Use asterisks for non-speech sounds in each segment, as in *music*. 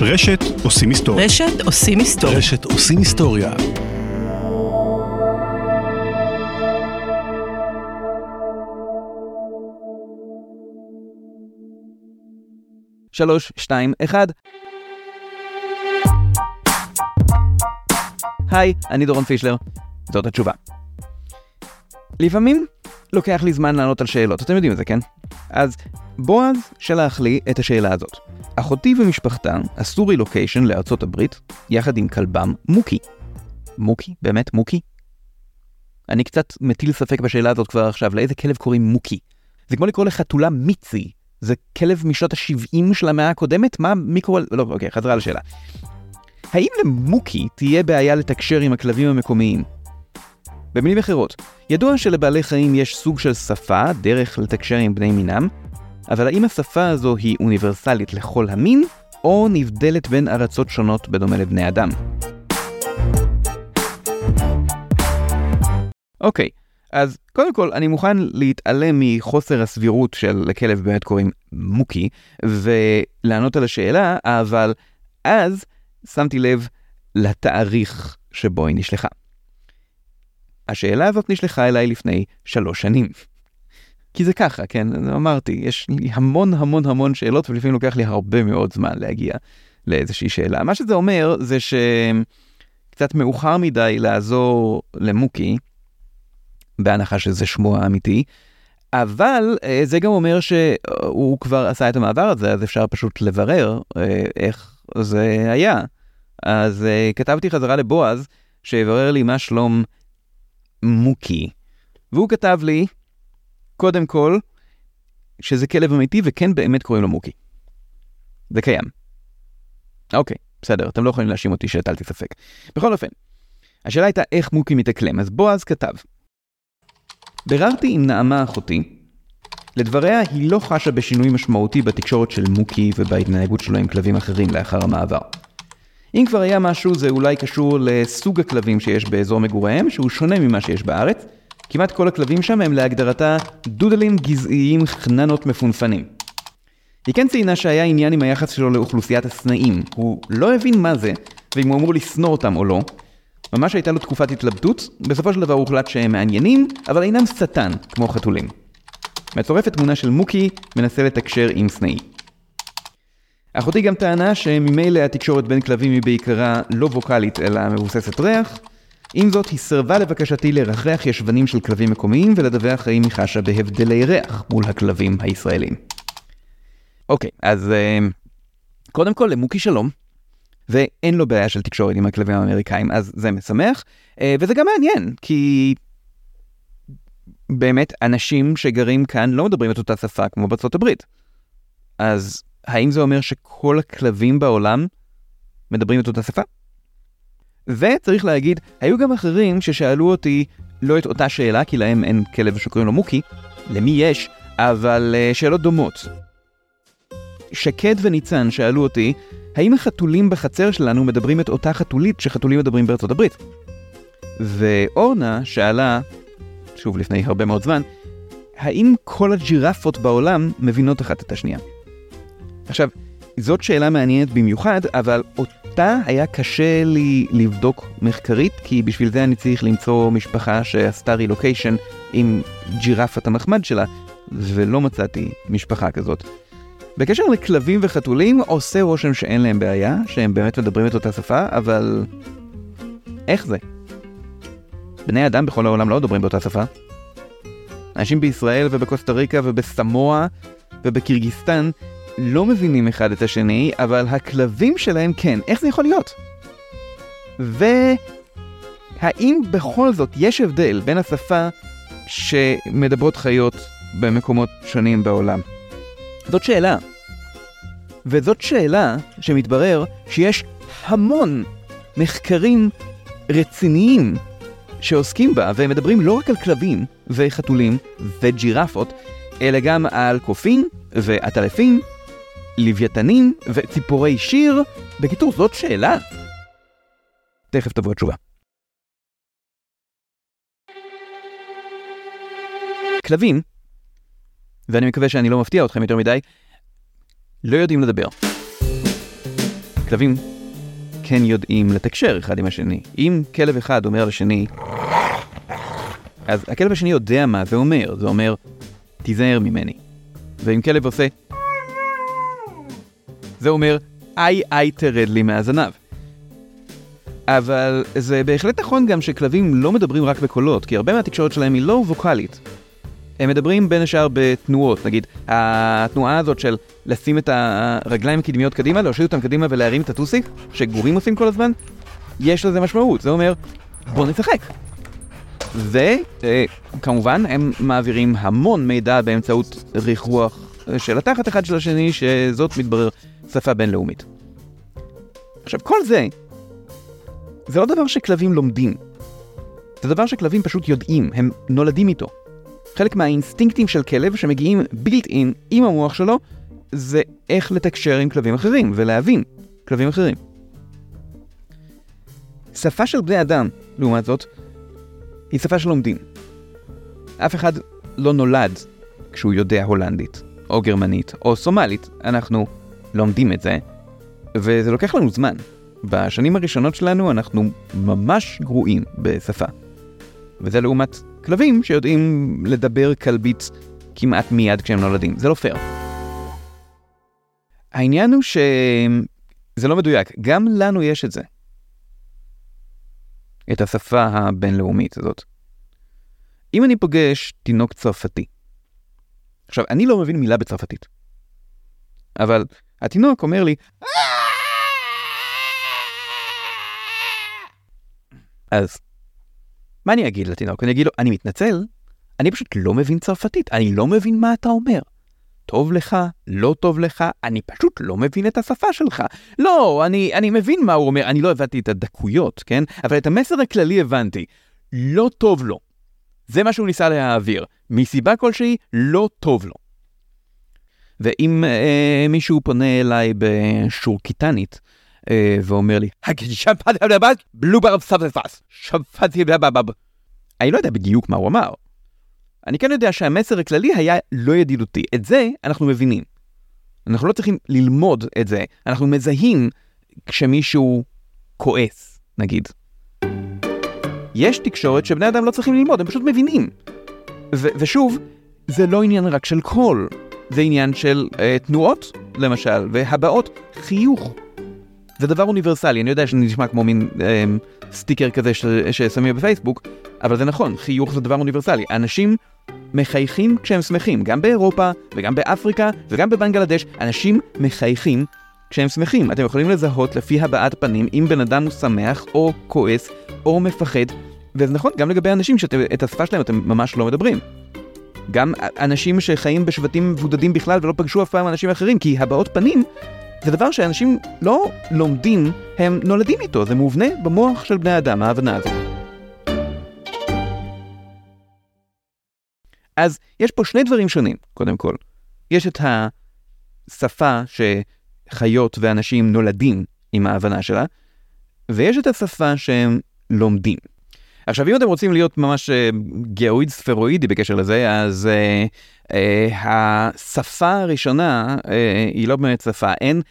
רשת עושים היסטוריה. רשת עושים היסטוריה. רשת עושים היסטוריה. שלוש, שתיים, אחד. היי, אני דורון פישלר. זאת התשובה. לפעמים לוקח לי זמן לענות על שאלות, אתם יודעים את זה, כן? אז בועז שלח לי את השאלה הזאת. אחותי ומשפחתה עשו רילוקיישן לארצות הברית, יחד עם כלבם מוקי. מוקי? באמת מוקי? אני קצת מטיל ספק בשאלה הזאת כבר עכשיו, לאיזה כלב קוראים מוקי? זה כמו לקרוא לחתולה מיצי. זה כלב משנות ה-70 של המאה הקודמת? מה, מי קורא... לא, אוקיי, חזרה לשאלה. האם למוקי תהיה בעיה לתקשר עם הכלבים המקומיים? במילים אחרות, ידוע שלבעלי חיים יש סוג של שפה, דרך לתקשר עם בני מינם, אבל האם השפה הזו היא אוניברסלית לכל המין, או נבדלת בין ארצות שונות בדומה לבני אדם? אוקיי, אז קודם כל אני מוכן להתעלם מחוסר הסבירות של לכלב באמת קוראים מוקי, ולענות על השאלה, אבל אז שמתי לב לתאריך שבו היא נשלחה. השאלה הזאת נשלחה אליי לפני שלוש שנים. כי זה ככה, כן? אמרתי, יש לי המון המון המון שאלות, ולפעמים לוקח לי הרבה מאוד זמן להגיע לאיזושהי שאלה. מה שזה אומר, זה שקצת מאוחר מדי לעזור למוקי, בהנחה שזה שמו האמיתי, אבל אה, זה גם אומר שהוא כבר עשה את המעבר הזה, אז אפשר פשוט לברר אה, איך זה היה. אז אה, כתבתי חזרה לבועז, שיברר לי מה שלום מוקי. והוא כתב לי, קודם כל, שזה כלב אמיתי וכן באמת קוראים לו מוקי. זה קיים. אוקיי, בסדר, אתם לא יכולים להאשים אותי שהטלתי ספק. בכל אופן, השאלה הייתה איך מוקי מתאקלם, אז בועז כתב, ביררתי עם נעמה אחותי, לדבריה היא לא חשה בשינוי משמעותי בתקשורת של מוקי ובהתנהגות שלו עם כלבים אחרים לאחר המעבר. אם כבר היה משהו זה אולי קשור לסוג הכלבים שיש באזור מגוריהם, שהוא שונה ממה שיש בארץ. כמעט כל הכלבים שם הם להגדרתה דודלים גזעיים חננות מפונפנים. היא כן ציינה שהיה עניין עם היחס שלו לאוכלוסיית הסנאים. הוא לא הבין מה זה, ואם הוא אמור לשנוא אותם או לא. ממש הייתה לו תקופת התלבטות, בסופו של דבר הוחלט שהם מעניינים, אבל אינם שטן, כמו חתולים. מצורפת תמונה של מוקי מנסה לתקשר עם סנאי. אחותי גם טענה שממילא התקשורת בין כלבים היא בעיקרה לא ווקאלית אלא מבוססת ריח. עם זאת, היא סירבה לבקשתי לרחח ישבנים של כלבים מקומיים ולדווח האם היא חשה בהבדלי ריח מול הכלבים הישראלים. אוקיי, אז uh, קודם כל למוקי שלום, ואין לו בעיה של תקשורת עם הכלבים האמריקאים, אז זה משמח, uh, וזה גם מעניין, כי באמת אנשים שגרים כאן לא מדברים את אותה שפה כמו בארצות הברית. אז האם זה אומר שכל הכלבים בעולם מדברים את אותה שפה? וצריך להגיד, היו גם אחרים ששאלו אותי לא את אותה שאלה, כי להם אין כלב שקוראים לו מוקי, למי יש, אבל uh, שאלות דומות. שקד וניצן שאלו אותי, האם החתולים בחצר שלנו מדברים את אותה חתולית שחתולים מדברים בארצות הברית? ואורנה שאלה, שוב לפני הרבה מאוד זמן, האם כל הג'ירפות בעולם מבינות אחת את השנייה? עכשיו, זאת שאלה מעניינת במיוחד, אבל אותה היה קשה לי לבדוק מחקרית, כי בשביל זה אני צריך למצוא משפחה שעשתה רילוקיישן עם ג'ירפת המחמד שלה, ולא מצאתי משפחה כזאת. בקשר לכלבים וחתולים, עושה רושם שאין להם בעיה, שהם באמת מדברים את אותה שפה, אבל... איך זה? בני אדם בכל העולם לא מדברים באותה שפה. אנשים בישראל ובקוסטה ריקה ובסמואה ובקירגיסטן לא מבינים אחד את השני, אבל הכלבים שלהם כן. איך זה יכול להיות? והאם בכל זאת יש הבדל בין השפה שמדברות חיות במקומות שונים בעולם? זאת שאלה. וזאת שאלה שמתברר שיש המון מחקרים רציניים שעוסקים בה, והם מדברים לא רק על כלבים וחתולים וג'ירפות, אלא גם על קופים ועטלפים לוויתנים וציפורי שיר? בקיצור, זאת שאלה. תכף תבוא התשובה. כלבים, ואני מקווה שאני לא מפתיע אתכם יותר מדי, לא יודעים לדבר. כלבים כן יודעים לתקשר אחד עם השני. אם כלב אחד אומר לשני, אז הכלב השני יודע מה זה אומר, זה אומר, תיזהר ממני. ואם כלב עושה, זה אומר, איי איי תרד לי מהזנב. אבל זה בהחלט נכון גם שכלבים לא מדברים רק בקולות, כי הרבה מהתקשורת שלהם היא לא ווקאלית. הם מדברים בין השאר בתנועות, נגיד, התנועה הזאת של לשים את הרגליים הקדמיות קדימה, להושיט אותם קדימה ולהרים את הטוסיק, שגורים עושים כל הזמן, יש לזה משמעות, זה אומר, בוא נשחק. וכמובן, הם מעבירים המון מידע באמצעות ריח רוח של התחת אחד של השני, שזאת מתברר שפה בינלאומית. עכשיו, כל זה, זה לא דבר שכלבים לומדים. זה דבר שכלבים פשוט יודעים, הם נולדים איתו. חלק מהאינסטינקטים של כלב שמגיעים בילט אין עם המוח שלו, זה איך לתקשר עם כלבים אחרים ולהבין כלבים אחרים. שפה של בני אדם, לעומת זאת, היא שפה שלומדים. אף אחד לא נולד כשהוא יודע הולנדית, או גרמנית, או סומלית. אנחנו לומדים את זה, וזה לוקח לנו זמן. בשנים הראשונות שלנו אנחנו ממש גרועים בשפה. וזה לעומת כלבים שיודעים לדבר כלבית כמעט מיד כשהם נולדים. זה לא פייר. העניין הוא שזה לא מדויק, גם לנו יש את זה. את השפה הבינלאומית הזאת. אם אני פוגש תינוק צרפתי, עכשיו, אני לא מבין מילה בצרפתית, אבל התינוק אומר לי, אז מה אני אגיד לתינוק? אני אגיד לו, אני מתנצל, אני פשוט לא מבין צרפתית, אני לא מבין מה אתה אומר. טוב לך, לא טוב לך, אני פשוט לא מבין את השפה שלך. לא, אני, אני מבין מה הוא אומר, אני לא הבנתי את הדקויות, כן? אבל את המסר הכללי הבנתי. לא טוב לו. זה מה שהוא ניסה להעביר. מסיבה כלשהי, לא טוב לו. ואם אה, מישהו פונה אליי בשורקיטנית, אה, ואומר לי, אני לא יודע בדיוק מה הוא אמר. אני כן יודע שהמסר הכללי היה לא ידידותי. את זה אנחנו מבינים. אנחנו לא צריכים ללמוד את זה, אנחנו מזהים כשמישהו כועס, נגיד. יש תקשורת שבני אדם לא צריכים ללמוד, הם פשוט מבינים. ושוב, זה לא עניין רק של קול, זה עניין של uh, תנועות, למשל, והבעות חיוך. זה דבר אוניברסלי, אני יודע שזה נשמע כמו מין אה, סטיקר כזה ש, ששמים בפייסבוק, אבל זה נכון, חיוך זה דבר אוניברסלי. אנשים מחייכים כשהם שמחים, גם באירופה וגם באפריקה וגם בבנגלדש, אנשים מחייכים כשהם שמחים. אתם יכולים לזהות לפי הבעת פנים אם בן אדם הוא שמח או כועס או מפחד, וזה נכון גם לגבי אנשים שאת השפה שלהם אתם ממש לא מדברים. גם אנשים שחיים בשבטים מבודדים בכלל ולא פגשו אף פעם אנשים אחרים, כי הבעות פנים זה דבר שאנשים לא לומדים, הם נולדים איתו, זה מובנה במוח של בני אדם, ההבנה הזאת. אז יש פה שני דברים שונים, קודם כל. יש את השפה שחיות ואנשים נולדים עם ההבנה שלה, ויש את השפה שהם לומדים. עכשיו, אם אתם רוצים להיות ממש uh, גאואיד ספרואידי בקשר לזה, אז uh, uh, השפה הראשונה היא לא באמת שפה, אין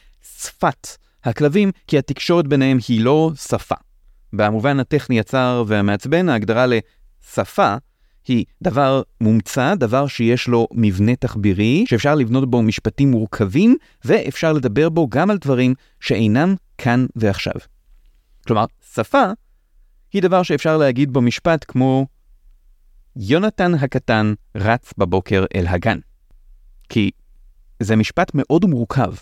שפת הכלבים, כי התקשורת ביניהם היא לא שפה. במובן הטכני הצר והמעצבן, ההגדרה לשפה היא דבר מומצא, דבר שיש לו מבנה תחבירי, שאפשר לבנות בו משפטים מורכבים, ואפשר לדבר בו גם על דברים שאינם כאן ועכשיו. כלומר, שפה היא דבר שאפשר להגיד בו משפט כמו יונתן הקטן רץ בבוקר אל הגן. כי זה משפט מאוד מורכב.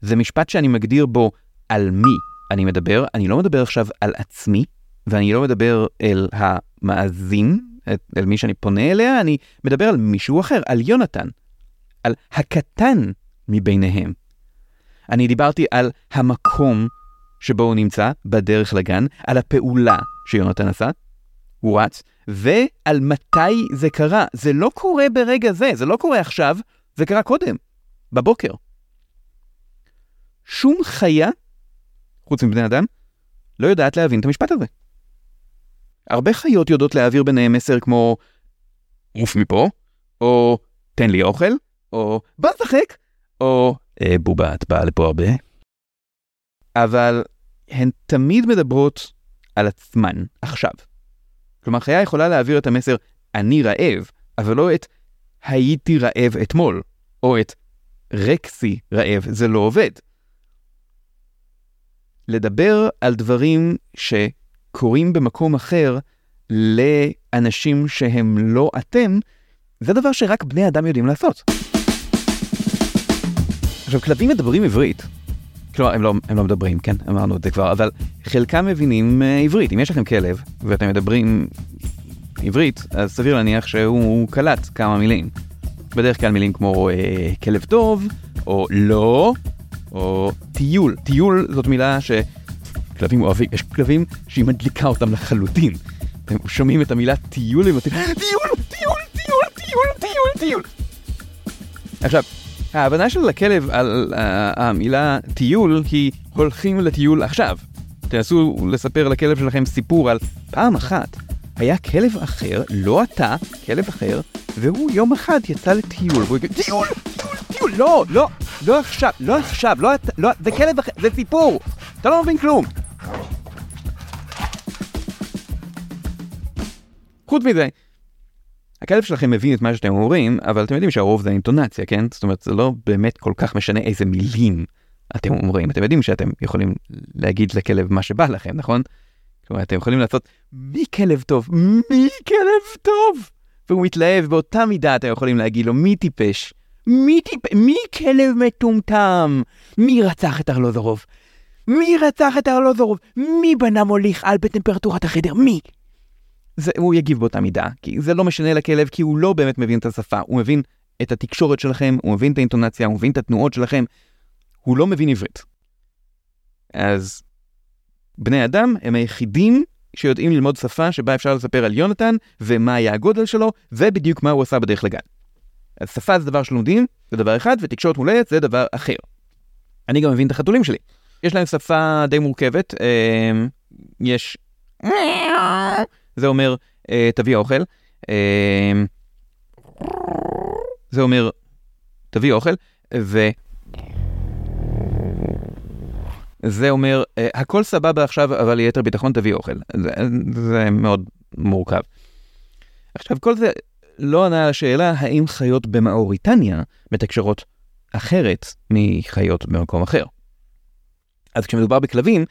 זה משפט שאני מגדיר בו על מי אני מדבר, אני לא מדבר עכשיו על עצמי, ואני לא מדבר אל המאזין, אל מי שאני פונה אליה, אני מדבר על מישהו אחר, על יונתן, על הקטן מביניהם. אני דיברתי על המקום שבו הוא נמצא, בדרך לגן, על הפעולה שיונתן עשה, הוא רץ, ועל מתי זה קרה. זה לא קורה ברגע זה, זה לא קורה עכשיו, זה קרה קודם, בבוקר. שום חיה, חוץ מבני אדם, לא יודעת להבין את המשפט הזה. הרבה חיות יודעות להעביר ביניהם מסר כמו עוף מפה, או תן לי אוכל, או בוא נשחק, או אה, בובה, את באה לפה הרבה? אבל הן תמיד מדברות על עצמן עכשיו. כלומר, חיה יכולה להעביר את המסר אני רעב, אבל לא את הייתי רעב אתמול, או את רקסי רעב, זה לא עובד. לדבר על דברים שקורים במקום אחר לאנשים שהם לא אתם, זה דבר שרק בני אדם יודעים לעשות. עכשיו, כלבים מדברים עברית. כלומר, הם לא, הם לא מדברים, כן? אמרנו את זה כבר, אבל חלקם מבינים uh, עברית. אם יש לכם כלב ואתם מדברים עברית, אז סביר להניח שהוא קלט כמה מילים. בדרך כלל מילים כמו uh, כלב טוב, או לא, או טיול. טיול זאת מילה שכלבים אוהבים, יש כלבים שהיא מדליקה אותם לחלוטין. אתם שומעים את המילה טיול, הם אומרים, טיול, טיול, טיול, טיול, טיול, טיול. עכשיו, ההבנה של הכלב על uh, המילה טיול היא הולכים לטיול עכשיו. תנסו לספר לכלב שלכם סיפור על פעם אחת היה כלב אחר, לא אתה, כלב אחר, והוא יום אחד יצא לטיול, והוא יגיד, טיול, טיול, טיול, לא, לא, לא עכשיו, לא עכשיו, לא, לא, זה כלב אחר, זה סיפור, אתה לא מבין כלום. חוץ מזה, הכלב שלכם מבין את מה שאתם אומרים, אבל אתם יודעים שהרוב זה אינטונציה, כן? זאת אומרת, זה לא באמת כל כך משנה איזה מילים אתם אומרים. אתם יודעים שאתם יכולים להגיד לכלב מה שבא לכם, נכון? כלומר, אתם יכולים לעשות מי כלב טוב, מי כלב טוב! והוא מתלהב, באותה מידה אתם יכולים להגיד לו מי טיפש, מי טיפש, מי כלב מטומטם, מי רצח את ארלוזורוב, מי רצח את ארלוזורוב, מי בנה מוליך על בטמפרטורת החדר, מי? זה, הוא יגיב באותה מידה, כי זה לא משנה לכלב, כי הוא לא באמת מבין את השפה, הוא מבין את התקשורת שלכם, הוא מבין את האינטונציה, הוא מבין את התנועות שלכם, הוא לא מבין עברית. אז בני אדם הם היחידים שיודעים ללמוד שפה שבה אפשר לספר על יונתן, ומה היה הגודל שלו, ובדיוק מה הוא עשה בדרך לגן. אז שפה זה דבר שלומדים, זה דבר אחד, ותקשורת מולדת זה דבר אחר. אני גם מבין את החתולים שלי. יש להם שפה די מורכבת, אה, יש... זה אומר, אה, תביא אוכל. אה, זה אומר, תביא אוכל, ו... זה אומר, אה, הכל סבבה עכשיו, אבל ליתר ביטחון תביא אוכל. זה, זה מאוד מורכב. עכשיו, כל זה לא ענה על השאלה האם חיות במאוריטניה מתקשרות אחרת מחיות במקום אחר. אז כשמדובר בכלבים,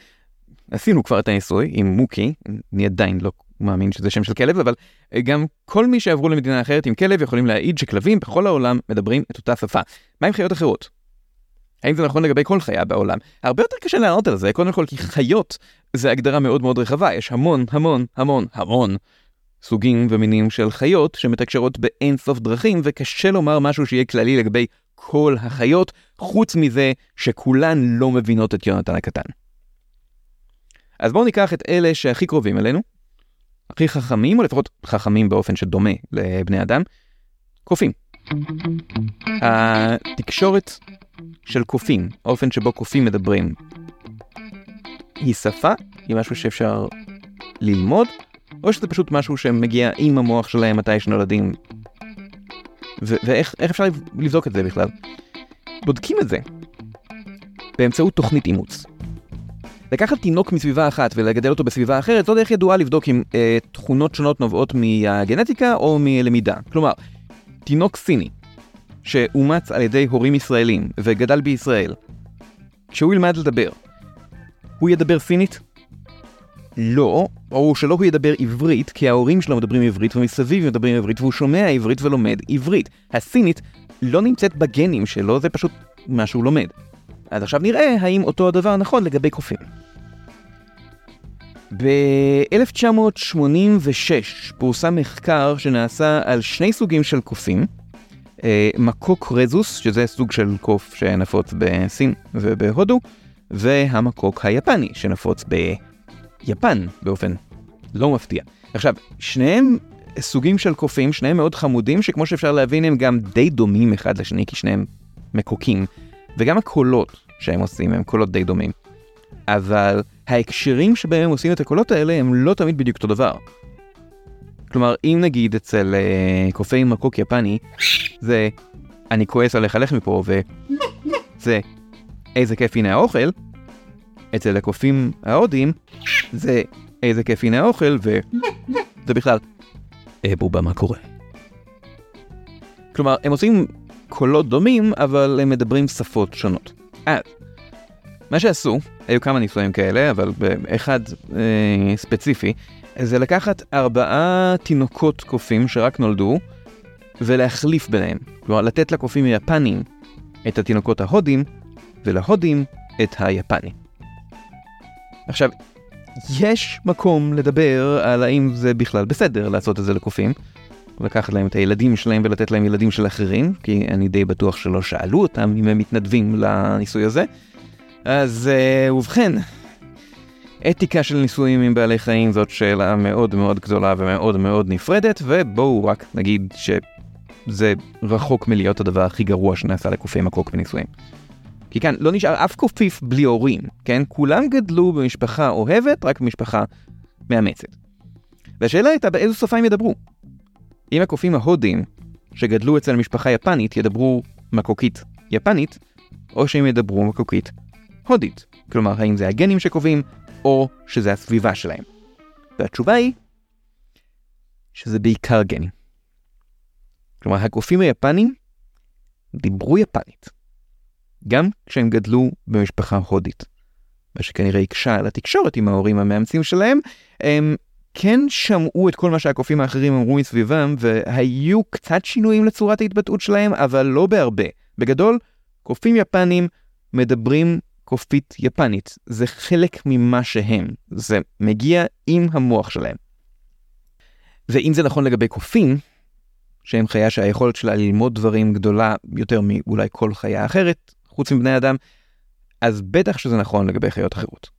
עשינו כבר את הניסוי עם מוקי, אני עדיין לא מאמין שזה שם של כלב, אבל גם כל מי שעברו למדינה אחרת עם כלב יכולים להעיד שכלבים בכל העולם מדברים את אותה שפה. מה עם חיות אחרות? האם זה נכון לגבי כל חיה בעולם? הרבה יותר קשה לענות על זה, קודם כל כי חיות זה הגדרה מאוד מאוד רחבה, יש המון המון המון המון סוגים ומינים של חיות שמתקשרות באין סוף דרכים, וקשה לומר משהו שיהיה כללי לגבי כל החיות, חוץ מזה שכולן לא מבינות את יונתן הקטן. אז בואו ניקח את אלה שהכי קרובים אלינו, הכי חכמים, או לפחות חכמים באופן שדומה לבני אדם, קופים. התקשורת של קופים, האופן שבו קופים מדברים, היא שפה? היא משהו שאפשר ללמוד? או שזה פשוט משהו שמגיע עם המוח שלהם מתי שנולדים? ואיך אפשר לבדוק את זה בכלל? בודקים את זה באמצעות תוכנית אימוץ. לקחת תינוק מסביבה אחת ולגדל אותו בסביבה אחרת, זו דרך ידועה לבדוק אם אה, תכונות שונות נובעות מהגנטיקה או מלמידה. כלומר, תינוק סיני שאומץ על ידי הורים ישראלים וגדל בישראל, כשהוא ילמד לדבר, הוא ידבר סינית? לא, או שלא הוא ידבר עברית, כי ההורים שלו מדברים עברית ומסביב מדברים עברית והוא שומע עברית ולומד עברית. הסינית לא נמצאת בגנים שלו, זה פשוט מה שהוא לומד. אז עכשיו נראה האם אותו הדבר נכון לגבי קופים. ב-1986 פורסם מחקר שנעשה על שני סוגים של קופים, אה, מקוק רזוס, שזה סוג של קוף שנפוץ בסין ובהודו, והמקוק היפני שנפוץ ביפן באופן לא מפתיע. עכשיו, שניהם סוגים של קופים, שניהם מאוד חמודים, שכמו שאפשר להבין הם גם די דומים אחד לשני, כי שניהם מקוקים, וגם הקולות שהם עושים הם קולות די דומים. אבל ההקשרים שבהם הם עושים את הקולות האלה הם לא תמיד בדיוק אותו דבר. כלומר, אם נגיד אצל uh, קופי מקוק יפני, זה אני כועס עליך, לך מפה, וזה איזה כיף הנה האוכל, אצל הקופים ההודים זה איזה כיף הנה האוכל, וזה בכלל, אה בובה מה קורה. כלומר, הם עושים קולות דומים, אבל הם מדברים שפות שונות. אז, מה שעשו, היו כמה ניסויים כאלה, אבל באחד אה, ספציפי, זה לקחת ארבעה תינוקות קופים שרק נולדו, ולהחליף ביניהם. כלומר, לתת לקופים היפנים את התינוקות ההודים, ולהודים את היפנים. עכשיו, יש מקום לדבר על האם זה בכלל בסדר לעשות את זה לקופים. לקחת להם את הילדים שלהם ולתת להם ילדים של אחרים, כי אני די בטוח שלא שאלו אותם אם הם מתנדבים לניסוי הזה. אז uh, ובכן, אתיקה של ניסויים עם בעלי חיים זאת שאלה מאוד מאוד גדולה ומאוד מאוד נפרדת, ובואו רק נגיד שזה רחוק מלהיות הדבר הכי גרוע שנעשה לקופי מקוק בניסויים. כי כאן לא נשאר אף קופיף בלי הורים, כן? כולם גדלו במשפחה אוהבת, רק במשפחה מאמצת. והשאלה הייתה באיזו שפה הם ידברו. אם הקופים ההודים שגדלו אצל משפחה יפנית ידברו מקוקית יפנית, או שהם ידברו מקוקית הודית. כלומר, האם זה הגנים שקובעים, או שזה הסביבה שלהם. והתשובה היא שזה בעיקר גנים. כלומר, הקופים היפנים דיברו יפנית, גם כשהם גדלו במשפחה הודית. מה שכנראה הקשה על התקשורת עם ההורים המאמצים שלהם, הם כן שמעו את כל מה שהקופים האחרים אמרו מסביבם, והיו קצת שינויים לצורת ההתבטאות שלהם, אבל לא בהרבה. בגדול, קופים יפנים מדברים קופית יפנית. זה חלק ממה שהם. זה מגיע עם המוח שלהם. ואם זה נכון לגבי קופים, שהם חיה שהיכולת שלה ללמוד דברים גדולה יותר מאולי כל חיה אחרת, חוץ מבני אדם, אז בטח שזה נכון לגבי חיות אחרות.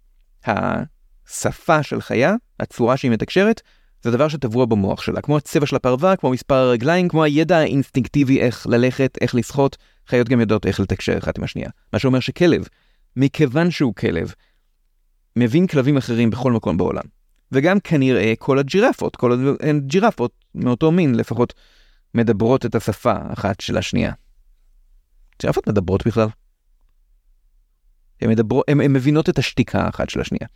השפה של חיה, הצורה שהיא מתקשרת, זה דבר שטבוע במוח שלה, כמו הצבע של הפרווה, כמו מספר הרגליים, כמו הידע האינסטינקטיבי איך ללכת, איך לשחות, חיות גם יודעות איך לתקשר אחת עם השנייה. מה שאומר שכלב, מכיוון שהוא כלב, מבין כלבים אחרים בכל מקום בעולם. וגם כנראה כל הג'ירפות, כל הג'ירפות מאותו מין לפחות מדברות את השפה אחת של השנייה. ג'ירפות מדברות בכלל? הן מבינות את השתיקה אחת של השנייה.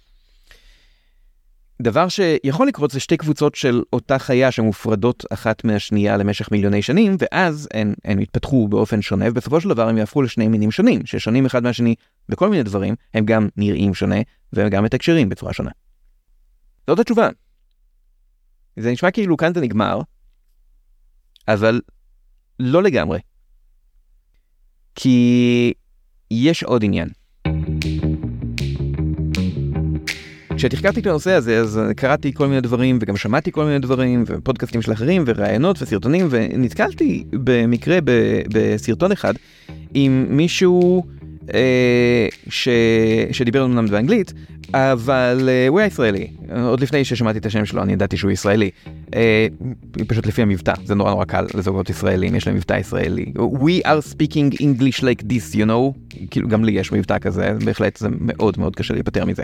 דבר שיכול לקרות זה שתי קבוצות של אותה חיה שמופרדות אחת מהשנייה למשך מיליוני שנים, ואז הן, הן יתפתחו באופן שונה, ובסופו של דבר הם יהפכו לשני מינים שונים, ששונים אחד מהשני בכל מיני דברים, הם גם נראים שונה, והם גם מתקשרים בצורה שונה. זאת התשובה. זה נשמע כאילו כאן זה נגמר, אבל לא לגמרי. כי יש עוד עניין. כשתחקרתי את הנושא הזה אז קראתי כל מיני דברים וגם שמעתי כל מיני דברים ופודקאסטים של אחרים וראיונות וסרטונים ונתקלתי במקרה ב, בסרטון אחד עם מישהו אה, ש... שדיבר אמנם באנגלית אבל אה, הוא היה ישראלי. עוד לפני ששמעתי את השם שלו אני ידעתי שהוא ישראלי. אה, פשוט לפי המבטא זה נורא נורא קל לזוגות ישראלים יש להם מבטא ישראלי. We are speaking English like this you know? כאילו גם לי יש מבטא כזה בהחלט זה מאוד מאוד קשה להיפטר מזה.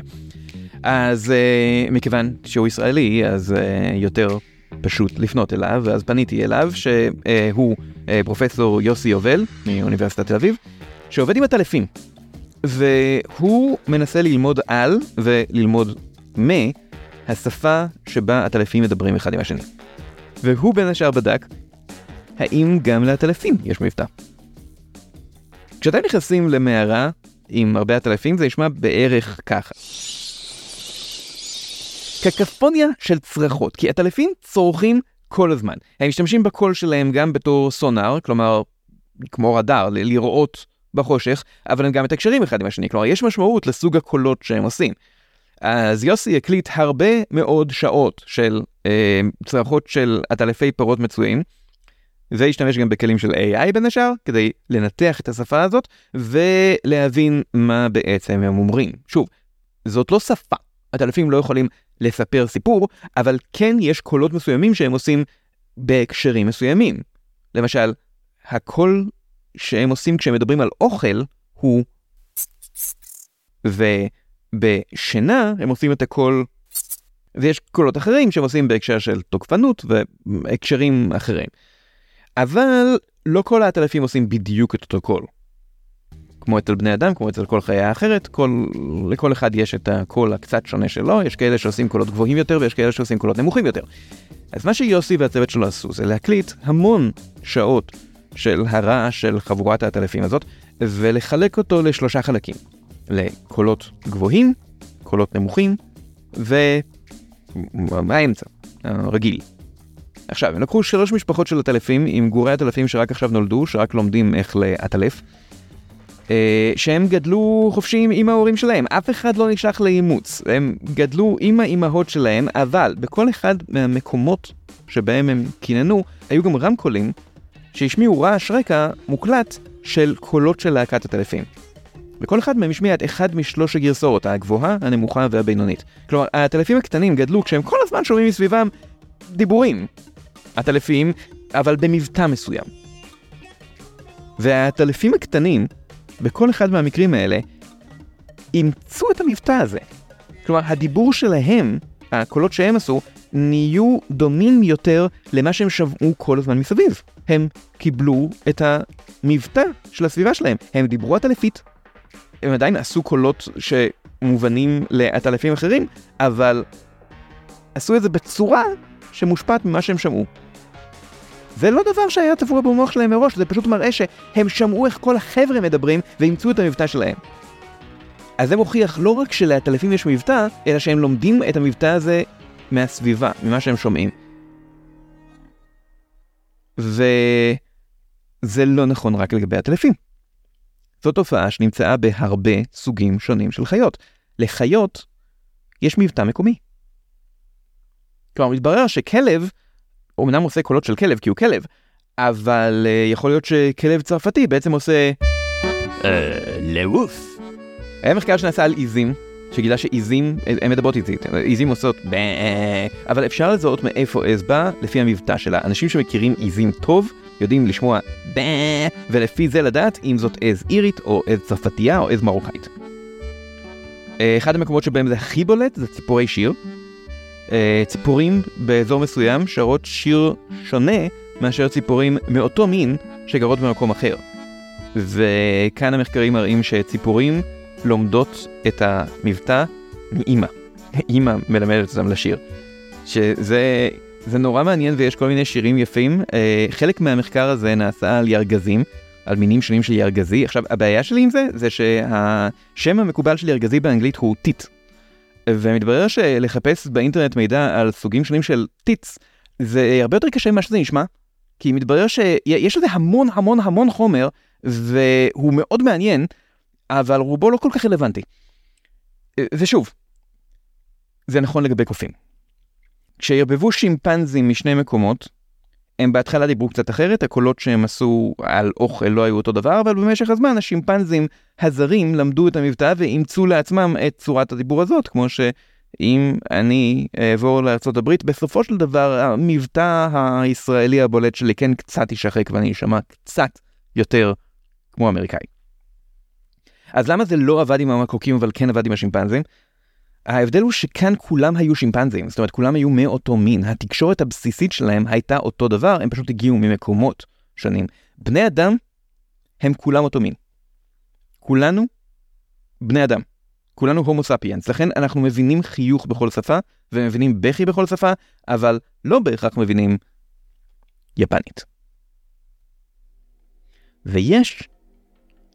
אז uh, מכיוון שהוא ישראלי, אז uh, יותר פשוט לפנות אליו, ואז פניתי אליו, שהוא uh, פרופסור יוסי יובל מאוניברסיטת תל אביב, שעובד עם הטלפים. והוא מנסה ללמוד על וללמוד מהשפה שבה הטלפים מדברים אחד עם השני. והוא בין השאר בדק האם גם לעטלפים יש מבטא. כשאתם נכנסים למערה עם הרבה עטלפים זה נשמע בערך ככה. קקפוניה של צרחות, כי עטלפים צורכים כל הזמן. הם משתמשים בקול שלהם גם בתור סונאר, כלומר, כמו רדאר, לראות בחושך, אבל הם גם מתקשרים אחד עם השני, כלומר, יש משמעות לסוג הקולות שהם עושים. אז יוסי הקליט הרבה מאוד שעות של אה, צרחות של עטלפי פרות מצויים, והשתמש גם בכלים של AI בין השאר, כדי לנתח את השפה הזאת ולהבין מה בעצם הם אומרים. שוב, זאת לא שפה. עטלפים לא יכולים לספר סיפור, אבל כן יש קולות מסוימים שהם עושים בהקשרים מסוימים. למשל, הקול שהם עושים כשהם מדברים על אוכל הוא ובשינה הם עושים את הקול ויש קולות אחרים שהם עושים בהקשר של תוקפנות והקשרים אחרים. אבל לא כל העטלפים עושים בדיוק את אותו קול. כמו אצל בני אדם, כמו אצל כל חיה אחרת, כל, לכל אחד יש את הקול הקצת שונה שלו, יש כאלה שעושים קולות גבוהים יותר ויש כאלה שעושים קולות נמוכים יותר. אז מה שיוסי והצוות שלו עשו זה להקליט המון שעות של הרעש של חבורת העטלפים הזאת, ולחלק אותו לשלושה חלקים. לקולות גבוהים, קולות נמוכים, ומה האמצע? רגיל. עכשיו, הם לקחו שלוש משפחות של עטלפים עם גורי עטלפים שרק עכשיו נולדו, שרק לומדים איך לעטלף, שהם גדלו חופשיים עם ההורים שלהם, אף אחד לא נשלח לאימוץ, הם גדלו עם האימהות שלהם, אבל בכל אחד מהמקומות שבהם הם קיננו, היו גם רמקולים שהשמיעו רעש רקע מוקלט של קולות של להקת הטלפים. וכל אחד מהם השמיע את אחד משלוש הגרסאות, הגבוהה, הנמוכה והבינונית. כלומר, הטלפים הקטנים גדלו כשהם כל הזמן שומעים מסביבם דיבורים. הטלפים, אבל במבטא מסוים. והטלפים הקטנים, בכל אחד מהמקרים האלה, אימצו את המבטא הזה. כלומר, הדיבור שלהם, הקולות שהם עשו, נהיו דומים יותר למה שהם שמעו כל הזמן מסביב. הם קיבלו את המבטא של הסביבה שלהם. הם דיברו עטלפית, הם עדיין עשו קולות שמובנים לעטלפים אחרים, אבל עשו את זה בצורה שמושפעת ממה שהם שמעו. זה לא דבר שהיה תפור במוח שלהם מראש, זה פשוט מראה שהם שמעו איך כל החבר'ה מדברים ואימצו את המבטא שלהם. אז זה מוכיח לא רק שלעטלפים יש מבטא, אלא שהם לומדים את המבטא הזה מהסביבה, ממה שהם שומעים. וזה לא נכון רק לגבי עטלפים. זו תופעה שנמצאה בהרבה סוגים שונים של חיות. לחיות יש מבטא מקומי. כלומר, מתברר שכלב, אמנם עושה קולות של כלב כי הוא כלב, אבל uh, יכול להיות שכלב צרפתי בעצם עושה... אה... לעוף. היה מחקר שנעשה על עיזים, שגילה שעיזים, הן מדברות עיזית, עיזים עושות ב... אבל אפשר לזהות מאיפה עז בא לפי המבטא שלה. אנשים שמכירים עיזים טוב, יודעים לשמוע ב... ולפי זה לדעת אם זאת עז אירית או עז צרפתייה או עז מרוקאית. אה, אחד המקומות שבהם זה הכי בולט זה ציפורי שיר. אה, ציפורים באזור מסוים שרות שיר שונה מאשר ציפורים מאותו מין שגרות במקום אחר. וכאן המחקרים מראים שציפורים לומדות את המבטא מאימא. אימא מלמדת אותם לשיר. שזה זה נורא מעניין ויש כל מיני שירים יפים. אה, חלק מהמחקר הזה נעשה על ירגזים, על מינים שונים של ירגזי. עכשיו, הבעיה שלי עם זה, זה שהשם המקובל של ירגזי באנגלית הוא טיט. ומתברר שלחפש באינטרנט מידע על סוגים שונים של טיטס, זה הרבה יותר קשה ממה שזה נשמע. כי מתברר שיש לזה המון המון המון חומר, והוא מאוד מעניין, אבל רובו לא כל כך רלוונטי. ושוב, זה נכון לגבי קופים. כשירבבו שימפנזים משני מקומות, הם בהתחלה דיברו קצת אחרת, הקולות שהם עשו על אוכל לא היו אותו דבר, אבל במשך הזמן השימפנזים הזרים למדו את המבטא ואימצו לעצמם את צורת הדיבור הזאת, כמו שאם אני אעבור לארה"ב, בסופו של דבר המבטא הישראלי הבולט שלי כן קצת יישחק ואני אשמע קצת יותר כמו אמריקאי. אז למה זה לא עבד עם המקוקים אבל כן עבד עם השימפנזים? ההבדל הוא שכאן כולם היו שימפנזים, זאת אומרת כולם היו מאותו מין, התקשורת הבסיסית שלהם הייתה אותו דבר, הם פשוט הגיעו ממקומות שונים. בני אדם הם כולם אותו מין. כולנו בני אדם. כולנו הומו ספיאנס, לכן אנחנו מבינים חיוך בכל שפה, ומבינים בכי בכל שפה, אבל לא בהכרח מבינים יפנית. ויש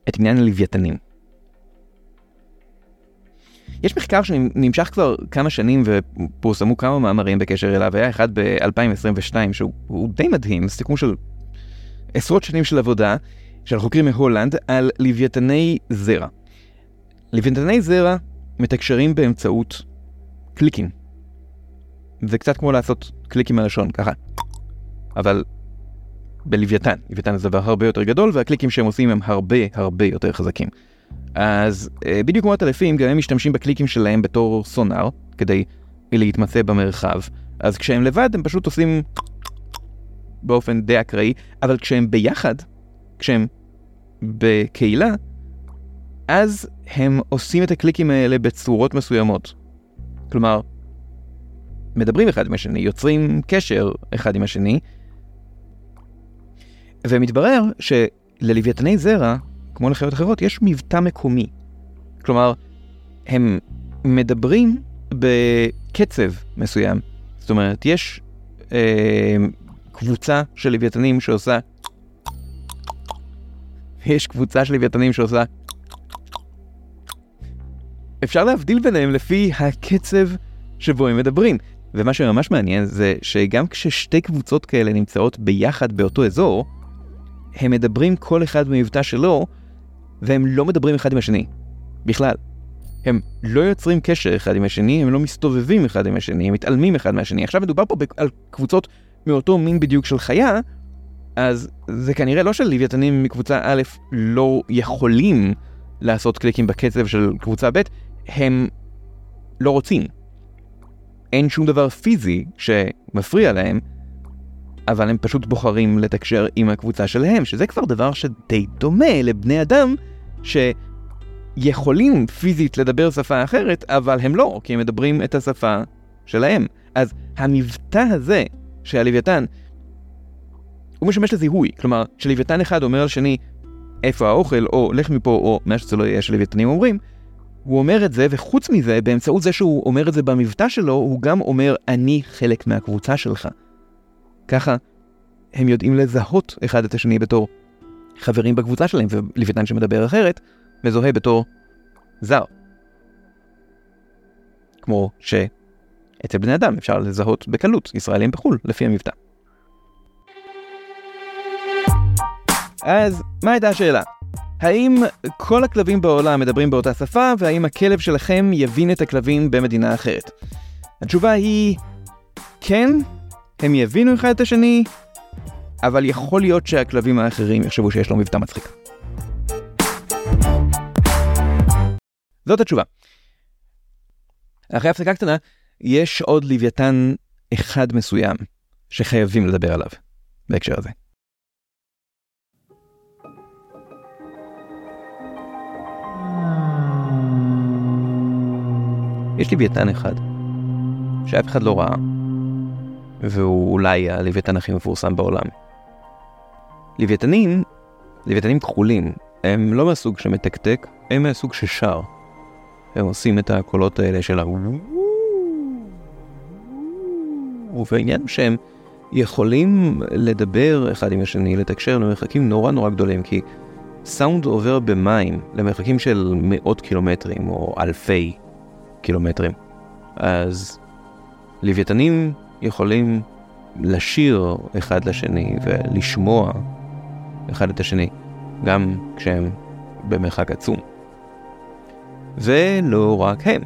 את עניין הלוויתנים. יש מחקר שנמשך כבר כמה שנים ופורסמו כמה מאמרים בקשר אליו, היה אחד ב-2022 שהוא די מדהים, סיכום של עשרות שנים של עבודה של חוקרים מהולנד על לוויתני זרע. לוויתני זרע מתקשרים באמצעות קליקים. זה קצת כמו לעשות קליקים הלשון, ככה. אבל בלוויתן, לוויתן זה דבר הרבה יותר גדול והקליקים שהם עושים הם הרבה הרבה יותר חזקים. אז אה, בדיוק כמו הטלפים, גם הם משתמשים בקליקים שלהם בתור סונאר, כדי להתמצא במרחב. אז כשהם לבד, הם פשוט עושים באופן די אקראי, אבל כשהם ביחד, כשהם בקהילה, אז הם עושים את הקליקים האלה בצורות מסוימות. כלומר, מדברים אחד עם השני, יוצרים קשר אחד עם השני, ומתברר שללוויתני זרע כמו לחיות אחרות, יש מבטא מקומי. כלומר, הם מדברים בקצב מסוים. זאת אומרת, יש אה, קבוצה של לוויתנים שעושה... יש קבוצה של לוויתנים שעושה... אפשר להבדיל ביניהם לפי הקצב שבו הם מדברים. ומה שממש מעניין זה שגם כששתי קבוצות כאלה נמצאות ביחד באותו אזור, הם מדברים כל אחד במבטא שלו, והם לא מדברים אחד עם השני. בכלל. הם לא יוצרים קשר אחד עם השני, הם לא מסתובבים אחד עם השני, הם מתעלמים אחד מהשני. עכשיו מדובר פה על קבוצות מאותו מין בדיוק של חיה, אז זה כנראה לא שלוויתנים מקבוצה א' לא יכולים לעשות קליקים בקצב של קבוצה ב', הם לא רוצים. אין שום דבר פיזי שמפריע להם, אבל הם פשוט בוחרים לתקשר עם הקבוצה שלהם, שזה כבר דבר שדי דומה לבני אדם שיכולים פיזית לדבר שפה אחרת, אבל הם לא, כי הם מדברים את השפה שלהם. אז המבטא הזה של הלוויתן, הוא משמש לזיהוי, כלומר, כשלוויתן אחד אומר על שני, איפה האוכל, או לך מפה, או מה שזה לא יהיה שלוויתנים אומרים, הוא אומר את זה, וחוץ מזה, באמצעות זה שהוא אומר את זה במבטא שלו, הוא גם אומר, אני חלק מהקבוצה שלך. ככה הם יודעים לזהות אחד את השני בתור חברים בקבוצה שלהם, ולוויתן שמדבר אחרת, מזוהה בתור זר. כמו שאצל בני אדם אפשר לזהות בקלות ישראלים בחו"ל, לפי המבטא. אז מה הייתה השאלה? האם כל הכלבים בעולם מדברים באותה שפה, והאם הכלב שלכם יבין את הכלבים במדינה אחרת? התשובה היא כן, הם יבינו אחד את השני, אבל יכול להיות שהכלבים האחרים יחשבו שיש לו מבטא מצחיק. זאת התשובה. אחרי הפסקה קטנה, יש עוד לוויתן אחד מסוים שחייבים לדבר עליו בהקשר הזה. יש לוויתן אחד, שאף אחד לא ראה, והוא אולי הלוויתן הכי מפורסם בעולם. לוויתנים, לוויתנים כחולים, הם לא מהסוג שמתקתק, הם מהסוג ששר. הם עושים את הקולות האלה של ה... ובעניין שהם יכולים לדבר אחד עם השני, לתקשר למרחקים נורא נורא גדולים, כי סאונד עובר במים למרחקים של מאות קילומטרים או אלפי קילומטרים. אז לוויתנים יכולים לשיר אחד לשני ולשמוע אחד את השני, גם כשהם במרחק עצום. ולא רק הם,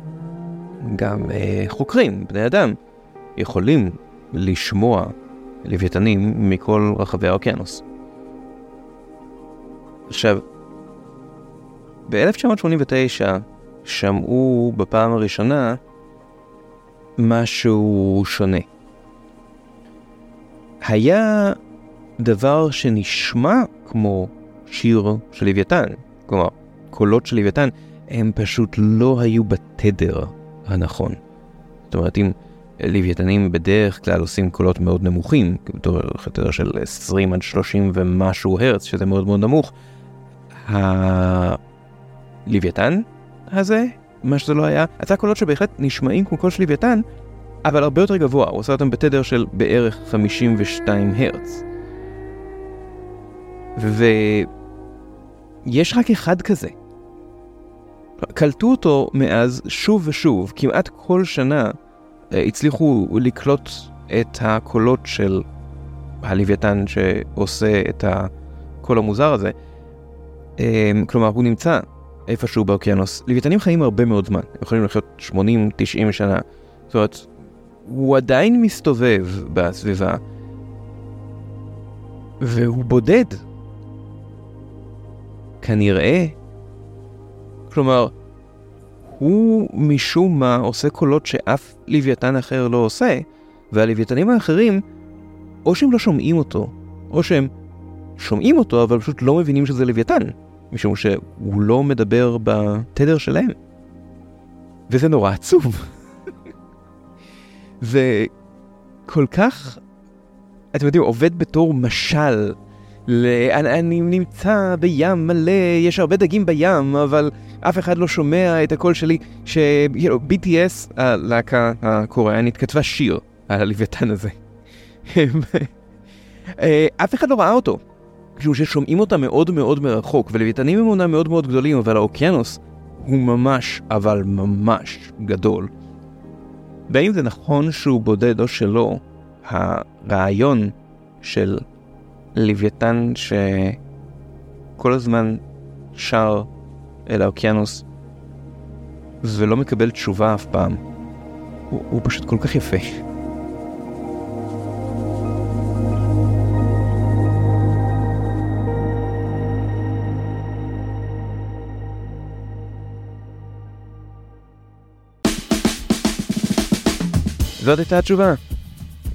גם אה, חוקרים, בני אדם, יכולים לשמוע לוויתנים מכל רחבי האוקיינוס. עכשיו, ב-1989 שמעו בפעם הראשונה משהו שונה. היה דבר שנשמע כמו שיר של לוויתן, כלומר, קולות של לוויתן, הם פשוט לא היו בתדר הנכון. זאת אומרת, אם לוויתנים בדרך כלל עושים קולות מאוד נמוכים, בתור תדר של 20 עד 30 ומשהו הרץ, שזה מאוד מאוד נמוך, הלוויתן הזה, מה שזה לא היה, עשה קולות שבהחלט נשמעים כמו קול של לוויתן, אבל הרבה יותר גבוה, הוא עושה אותם בתדר של בערך 52 הרץ. ויש רק אחד כזה. קלטו אותו מאז שוב ושוב, כמעט כל שנה אה, הצליחו לקלוט את הקולות של הלוויתן שעושה את הקול המוזר הזה. אה, כלומר, הוא נמצא איפשהו באוקיינוס. לוויתנים חיים הרבה מאוד זמן, יכולים לחיות 80-90 שנה. זאת אומרת, הוא עדיין מסתובב בסביבה, והוא בודד. כנראה. כלומר, הוא משום מה עושה קולות שאף לוויתן אחר לא עושה, והלוויתנים האחרים, או שהם לא שומעים אותו, או שהם שומעים אותו אבל פשוט לא מבינים שזה לוויתן. משום שהוא לא מדבר בתדר שלהם. וזה נורא עצוב. זה כל כך, אתם יודעים, עובד בתור משל אני נמצא בים מלא, יש הרבה דגים בים, אבל אף אחד לא שומע את הקול שלי, ש... you know, BTS, הלהקה הקוריאנית, כתבה שיר על הלוויתן הזה. *laughs* אה, אף אחד לא ראה אותו, משום ששומעים אותה מאוד מאוד מרחוק, ולוויתנים הם אומנם מאוד מאוד גדולים, אבל האוקיינוס הוא ממש, אבל ממש גדול. והאם זה נכון שהוא בודד או שלא, הרעיון של לוויתן שכל הזמן שר אל האוקיינוס ולא מקבל תשובה אף פעם, הוא, הוא פשוט כל כך יפה. זאת הייתה התשובה.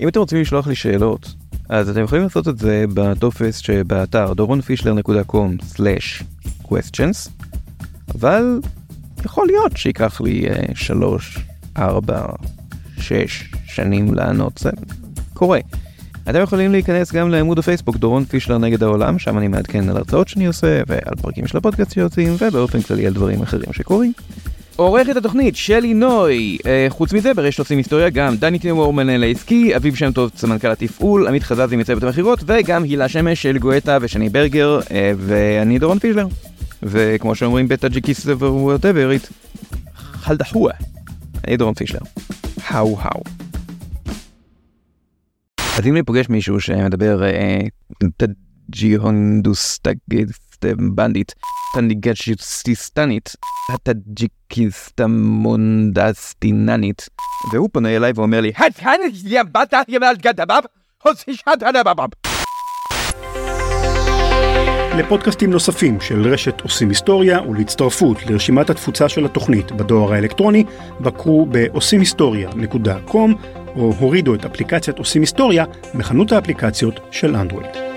אם אתם רוצים לשלוח לי שאלות, אז אתם יכולים לעשות את זה בטופס שבאתר doronfischler.com/questions, אבל יכול להיות שייקח לי uh, שלוש, ארבע, שש שנים לענות, זה קורה. אתם יכולים להיכנס גם לעמוד הפייסבוק דורון פישלר נגד העולם, שם אני מעדכן על הרצאות שאני עושה ועל פרקים של הפודקאסט שיוצאים ובאופן כללי על דברים אחרים שקורים. עורכת התוכנית שלי נוי, אה, חוץ מזה ברשת עושים היסטוריה גם דני תימור מנהל העסקי, אביב שם טוב סמנכ"ל התפעול, עמית חזזי מצוות המכירות וגם הילה שמש של גואטה ושני ברגר אה, ואני דורון פישלר. וכמו שאומרים בטאג'יקיס ווואטאברית, חלדחוה. אני דורון פישלר. האו האו. אז אם אני פוגש מישהו שמדבר טאג'יהונדוסטגיסט בנדיט טנדיגצ'יסטיסטנית, הטאג'יקיסטמונדסטיננית, והוא פונה אליי ואומר לי, לפודקאסטים נוספים של רשת עושים היסטוריה ולהצטרפות לרשימת התפוצה של התוכנית בדואר האלקטרוני, בקרו בעושים היסטוריה.com או הורידו את אפליקציית עושים היסטוריה מחנות האפליקציות של אנדרואיד.